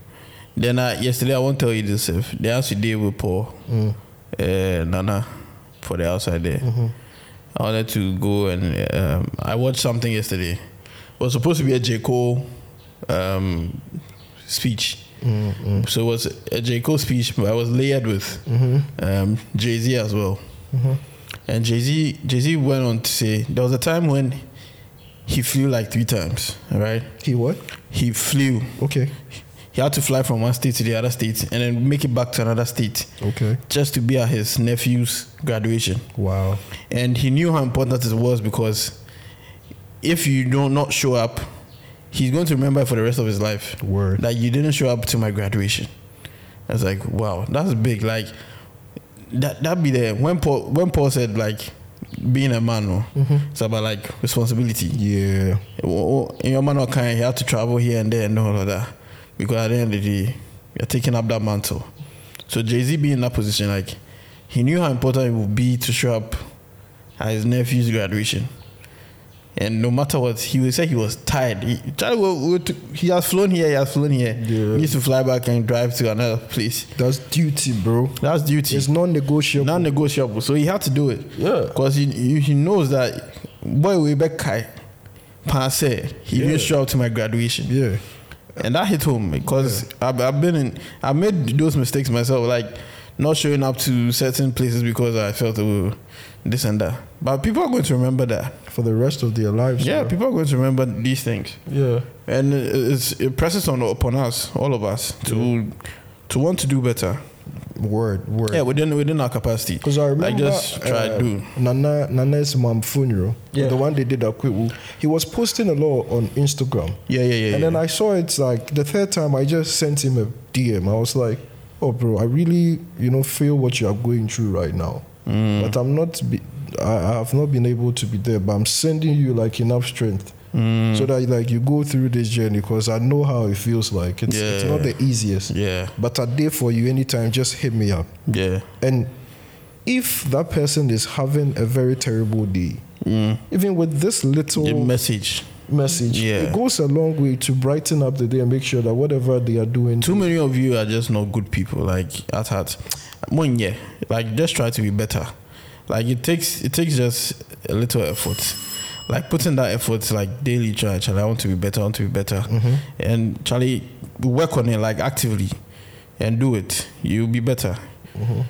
[SPEAKER 1] Then uh, yesterday I won't tell you this. If they asked you deal with Paul,
[SPEAKER 2] Mm.
[SPEAKER 1] uh, Nana, for the outside there.
[SPEAKER 2] Mm-hmm.
[SPEAKER 1] I wanted to go and um, I watched something yesterday. It was supposed to be a J Cole um, speech.
[SPEAKER 2] Mm-hmm.
[SPEAKER 1] So it was a J Cole speech, but I was layered with
[SPEAKER 2] Mm-hmm.
[SPEAKER 1] um, Jay Z as well. And Jay Z Jay Z went on to say there was a time when he flew like three times. Right?
[SPEAKER 2] He what?
[SPEAKER 1] He flew.
[SPEAKER 2] Okay.
[SPEAKER 1] He had to fly from one state to the other state and then make it back to another state
[SPEAKER 2] Okay.
[SPEAKER 1] just to be at his nephew's graduation.
[SPEAKER 2] Wow.
[SPEAKER 1] And he knew how important it was because if you do not show up, he's going to remember for the rest of his life.
[SPEAKER 2] Word.
[SPEAKER 1] That you didn't show up to my graduation. I was like, wow, that's big. Like that that be there. When Paul when Paul said like being a man, no, it's about like responsibility.
[SPEAKER 2] Yeah.
[SPEAKER 1] Oh, In your man or kind, he have to travel here and there and all of that. Because at the end of the day, you're taking up that mantle. So Jay Z being in that position, like he knew how important it would be to show up at his nephew's graduation. And no matter what, he would say he was tired. He, tried to go- go to- he has flown here, he has flown here.
[SPEAKER 2] Yeah.
[SPEAKER 1] He needs to fly back and drive to another place.
[SPEAKER 2] That's duty, bro.
[SPEAKER 1] That's duty.
[SPEAKER 2] It's non-negotiable.
[SPEAKER 1] non-negotiable. So he had to do it.
[SPEAKER 2] Yeah.
[SPEAKER 1] Because he, he he knows that boy we back Kai passe. He
[SPEAKER 2] Yeah.
[SPEAKER 1] didn't show up to my graduation.
[SPEAKER 2] yeah.
[SPEAKER 1] And that hit home because I've, I've been in I made those mistakes myself, like not showing up to certain places because I felt oh, this and that. But people are going to remember that.
[SPEAKER 2] For the rest of their lives.
[SPEAKER 1] Yeah,
[SPEAKER 2] bro.
[SPEAKER 1] people are going to remember these things.
[SPEAKER 2] Yeah.
[SPEAKER 1] And it, it's, it presses on upon us, all of us, to to want to do better.
[SPEAKER 2] Word. Word.
[SPEAKER 1] Yeah, within within our capacity.
[SPEAKER 2] Because I remember
[SPEAKER 1] like just try
[SPEAKER 2] uh,
[SPEAKER 1] to do.
[SPEAKER 2] Nana Nana's mom funeral,
[SPEAKER 1] Yeah.
[SPEAKER 2] the one they did at Kwiwu. He was posting a lot on Instagram,
[SPEAKER 1] Yeah, yeah, yeah.
[SPEAKER 2] and
[SPEAKER 1] yeah.
[SPEAKER 2] then I saw it like the third time. I just sent him a DM. I was like, "Oh, bro, I really, you know, feel what you are going through right now,
[SPEAKER 1] Mm.
[SPEAKER 2] but I'm not, be, I, have not been able to be there, but I'm sending you like enough strength
[SPEAKER 1] Mm.
[SPEAKER 2] so that like you go through this journey because I know how it feels like. It's it's not the easiest,
[SPEAKER 1] Yeah,
[SPEAKER 2] but I'm there for you anytime. Just hit me up.
[SPEAKER 1] yeah.
[SPEAKER 2] And if that person is having a very terrible day,
[SPEAKER 1] Mm.
[SPEAKER 2] even with this little
[SPEAKER 1] The message.
[SPEAKER 2] message,
[SPEAKER 1] Yeah.
[SPEAKER 2] it goes a long way to brighten up the day and make sure that whatever they are doing,
[SPEAKER 1] Too many of you are just not good people. Like at heart, one yeah. Like just try to be better. Like it takes it takes just a little effort. Like putting that effort like daily. Try, Charlie. I want to be better. I want to be better. Mm-hmm. And Charlie, work on it like actively, and do it. You'll be better. Mm-hmm.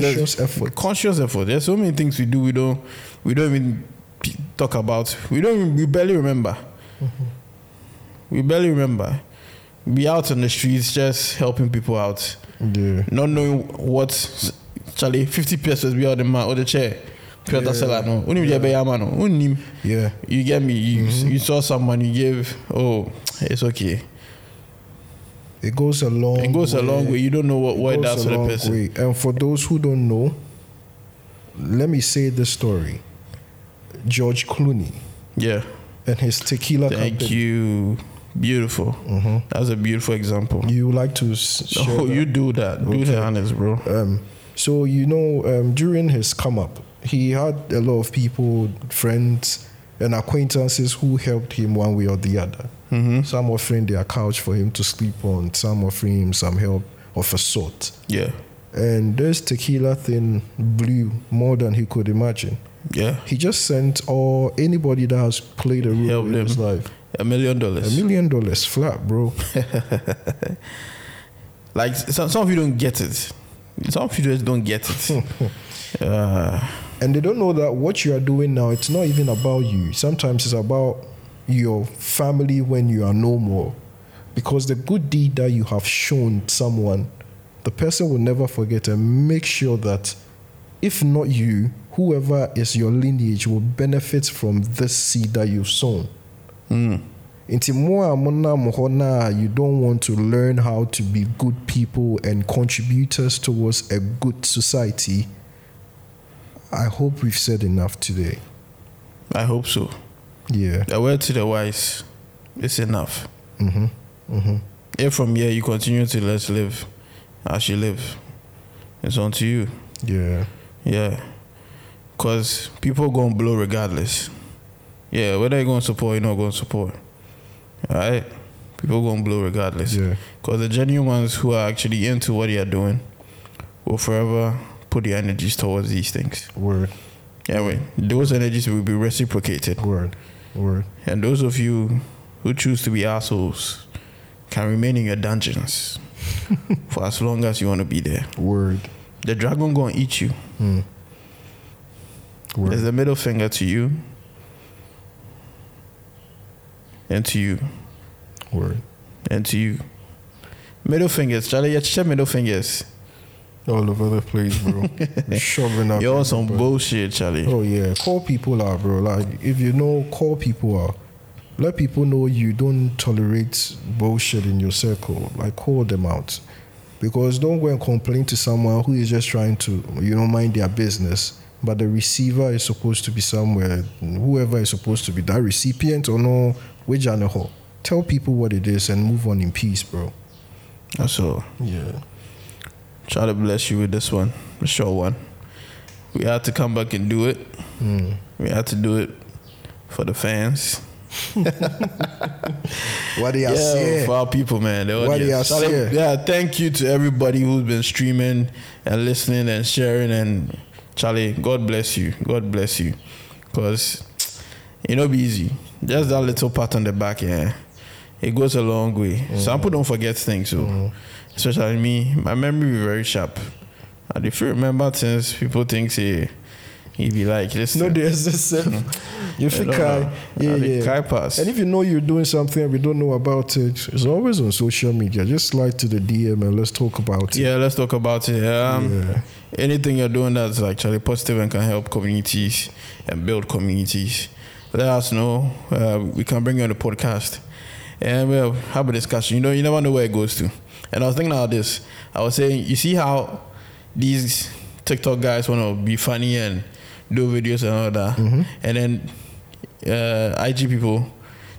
[SPEAKER 1] there's-
[SPEAKER 2] conscious effort.
[SPEAKER 1] Conscious effort. There's so many things we do. We don't. We don't even talk about. We don't. Even, we barely remember. Mm-hmm. We barely remember. Be out on the streets just helping people out,
[SPEAKER 2] Yeah.
[SPEAKER 1] not knowing what. Charlie, fifty pesos be out the man or the chair.
[SPEAKER 2] Yeah.
[SPEAKER 1] Sela no. Unim je be yama no. Unim.
[SPEAKER 2] Yeah.
[SPEAKER 1] You get me. You,
[SPEAKER 2] Mm-hmm.
[SPEAKER 1] you saw someone. You gave. Oh, it's okay.
[SPEAKER 2] It goes a long
[SPEAKER 1] It goes a long way. You don't know what
[SPEAKER 2] why
[SPEAKER 1] what it
[SPEAKER 2] goes
[SPEAKER 1] does
[SPEAKER 2] a
[SPEAKER 1] to the person.
[SPEAKER 2] way. And for those who don't know, let me say this story. George Clooney
[SPEAKER 1] Yeah.
[SPEAKER 2] and his tequila
[SPEAKER 1] Thank
[SPEAKER 2] company.
[SPEAKER 1] you. Beautiful.
[SPEAKER 2] Mhm.
[SPEAKER 1] That's a beautiful example.
[SPEAKER 2] You like to s- share
[SPEAKER 1] Oh,
[SPEAKER 2] that?
[SPEAKER 1] you do that. Do the honors, bro.
[SPEAKER 2] Um, so you know, um, during his come up, he had a lot of people, friends, and acquaintances who helped him one way or the other.
[SPEAKER 1] Mm-hmm.
[SPEAKER 2] Some offering their couch for him to sleep on, some offering him some help of a sort.
[SPEAKER 1] Yeah.
[SPEAKER 2] And this tequila thing blew more than he could imagine.
[SPEAKER 1] Yeah.
[SPEAKER 2] He just sent all anybody that has played a role in his life
[SPEAKER 1] A million dollars.
[SPEAKER 2] a million dollars flat, bro.
[SPEAKER 1] Like some, some of you don't get it. Some of you just don't get it. uh,
[SPEAKER 2] and they don't know that what you are doing now it's not even about you sometimes it's about your family when you are no more because the good deed that you have shown someone the person will never forget and make sure that if not you whoever is your lineage will benefit from this seed that you've sown
[SPEAKER 1] mm,
[SPEAKER 2] Nti mo a monam hɔ na a you don't want to learn how to be good people and contributors towards a good society. I hope we've said enough today.
[SPEAKER 1] I hope so.
[SPEAKER 2] Yeah.
[SPEAKER 1] The word to the wise is enough.
[SPEAKER 2] Mm-hmm. Mm-hmm.
[SPEAKER 1] If from here you continue to let's live as you live, it's on to you.
[SPEAKER 2] Yeah.
[SPEAKER 1] Yeah. Because people going to blow regardless. Yeah, whether you're going to support or you're not going to support. Alright? People going to blow regardless.
[SPEAKER 2] Yeah.
[SPEAKER 1] Because the genuine ones who are actually into what they are doing will forever put their energies towards these things.
[SPEAKER 2] Word.
[SPEAKER 1] Anyway, those energies will be reciprocated.
[SPEAKER 2] Word. Word.
[SPEAKER 1] And those of you who choose to be assholes can remain in your dungeons for as long as you want to be there.
[SPEAKER 2] Word.
[SPEAKER 1] The dragon going to eat you.
[SPEAKER 2] Mm.
[SPEAKER 1] There's a middle finger to you and to you
[SPEAKER 2] Word.
[SPEAKER 1] and to you. Middle fingers, Charlie, you check middle fingers.
[SPEAKER 2] All over the place, bro. Shoving up.
[SPEAKER 1] You're on some
[SPEAKER 2] everybody.
[SPEAKER 1] bullshit, Charlie.
[SPEAKER 2] Oh yeah, call people out, bro. Like if you know, call people out. Let people know you don't tolerate bullshit in your circle. Like call them out, because don't go and complain to someone who is just trying to, you know, mind their business. But the receiver is supposed to be somewhere. Whoever is supposed to be that recipient or no, the whole. Tell people what it is and move on in peace, bro.
[SPEAKER 1] That's all.
[SPEAKER 2] Yeah.
[SPEAKER 1] Try to bless you with this one, the short one. We had to come back and do it.
[SPEAKER 2] Mm.
[SPEAKER 1] We had to do it for the fans.
[SPEAKER 2] What do you
[SPEAKER 1] yeah,
[SPEAKER 2] say?
[SPEAKER 1] for our people, man. The
[SPEAKER 2] What do you
[SPEAKER 1] Charlie,
[SPEAKER 2] say?
[SPEAKER 1] Yeah, thank you to everybody who's been streaming and listening and sharing. And Charlie, God bless you. God bless you. Because it not be easy. Just that little pat on the back, yeah. It goes a long way. Some people don't forget things, so especially me, my memory is very sharp. And if you remember things, people think say he be like, listen.
[SPEAKER 2] No, there's this. You feel kai. Yeah,
[SPEAKER 1] be
[SPEAKER 2] yeah.
[SPEAKER 1] kai pass.
[SPEAKER 2] And if you know you're doing something and we don't know about it, it's always on social media. Just slide to the DM and let's talk about it.
[SPEAKER 1] Yeah, let's talk about it. Um,
[SPEAKER 2] Yeah.
[SPEAKER 1] Anything you're doing that's actually positive and can help communities and build communities, let us know. Uh, we can bring you on the podcast and we'll have a discussion. You know, you never know where it goes to. And I was thinking about this. I was saying, you see how these TikTok guys want to be funny and do videos and all that,
[SPEAKER 2] Mm-hmm.
[SPEAKER 1] and then uh, IG people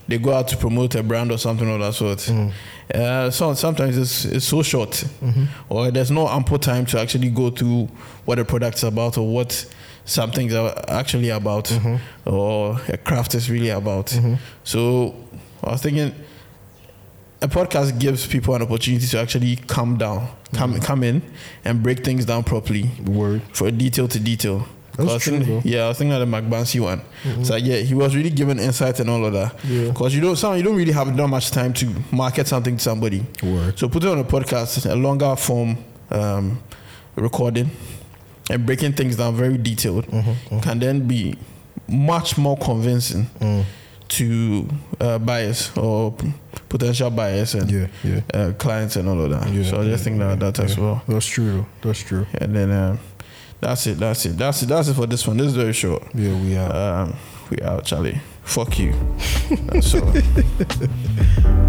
[SPEAKER 1] they go out to promote a brand or something of that sort.
[SPEAKER 2] Mm.
[SPEAKER 1] Uh, so sometimes it's it's so short,
[SPEAKER 2] Mm-hmm.
[SPEAKER 1] or there's no ample time to actually go through what a product's about or what something's actually about,
[SPEAKER 2] Mm-hmm.
[SPEAKER 1] or a craft is really about. So I was thinking a podcast gives people an opportunity to actually come down, come
[SPEAKER 2] Mm-hmm.
[SPEAKER 1] come in, and break things down properly
[SPEAKER 2] Word.
[SPEAKER 1] for detail to detail.
[SPEAKER 2] That's
[SPEAKER 1] I was
[SPEAKER 2] true,
[SPEAKER 1] thinking-.
[SPEAKER 2] Mm-hmm.
[SPEAKER 1] Yeah, I was thinking of the McBancy one. So yeah, he was really giving insight and all of that.
[SPEAKER 2] Yeah.
[SPEAKER 1] Because you don't, some you don't really have that much time to market something to somebody.
[SPEAKER 2] Word.
[SPEAKER 1] So put it on a podcast, a longer form um, recording, and breaking things down very detailed
[SPEAKER 2] Mm-hmm,
[SPEAKER 1] can then be much more convincing
[SPEAKER 2] Mm.
[SPEAKER 1] to uh, buyers or p- potential buyers and
[SPEAKER 2] Yeah, yeah.
[SPEAKER 1] uh, clients and all of that.
[SPEAKER 2] Yeah,
[SPEAKER 1] so I just think that that as well.
[SPEAKER 2] That's true. That's true.
[SPEAKER 1] And then uh, that's it. That's it. That's it. That's it for this one. This is very short.
[SPEAKER 2] Yeah, we are.
[SPEAKER 1] Um, we out, Charlie. Fuck you. That's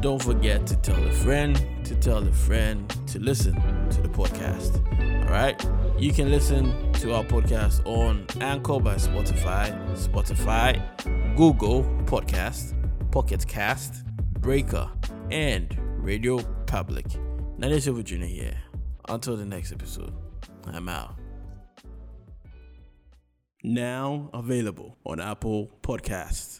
[SPEAKER 4] Don't forget to tell a friend, to tell a friend to listen to the podcast. All right? You can listen to our podcast on Anchor by Spotify, Spotify, Google Podcast, Pocket Cast, Breaker, and Radio Public. Silver Jr. here. Until the next episode, I'm out. Now available on Apple Podcasts.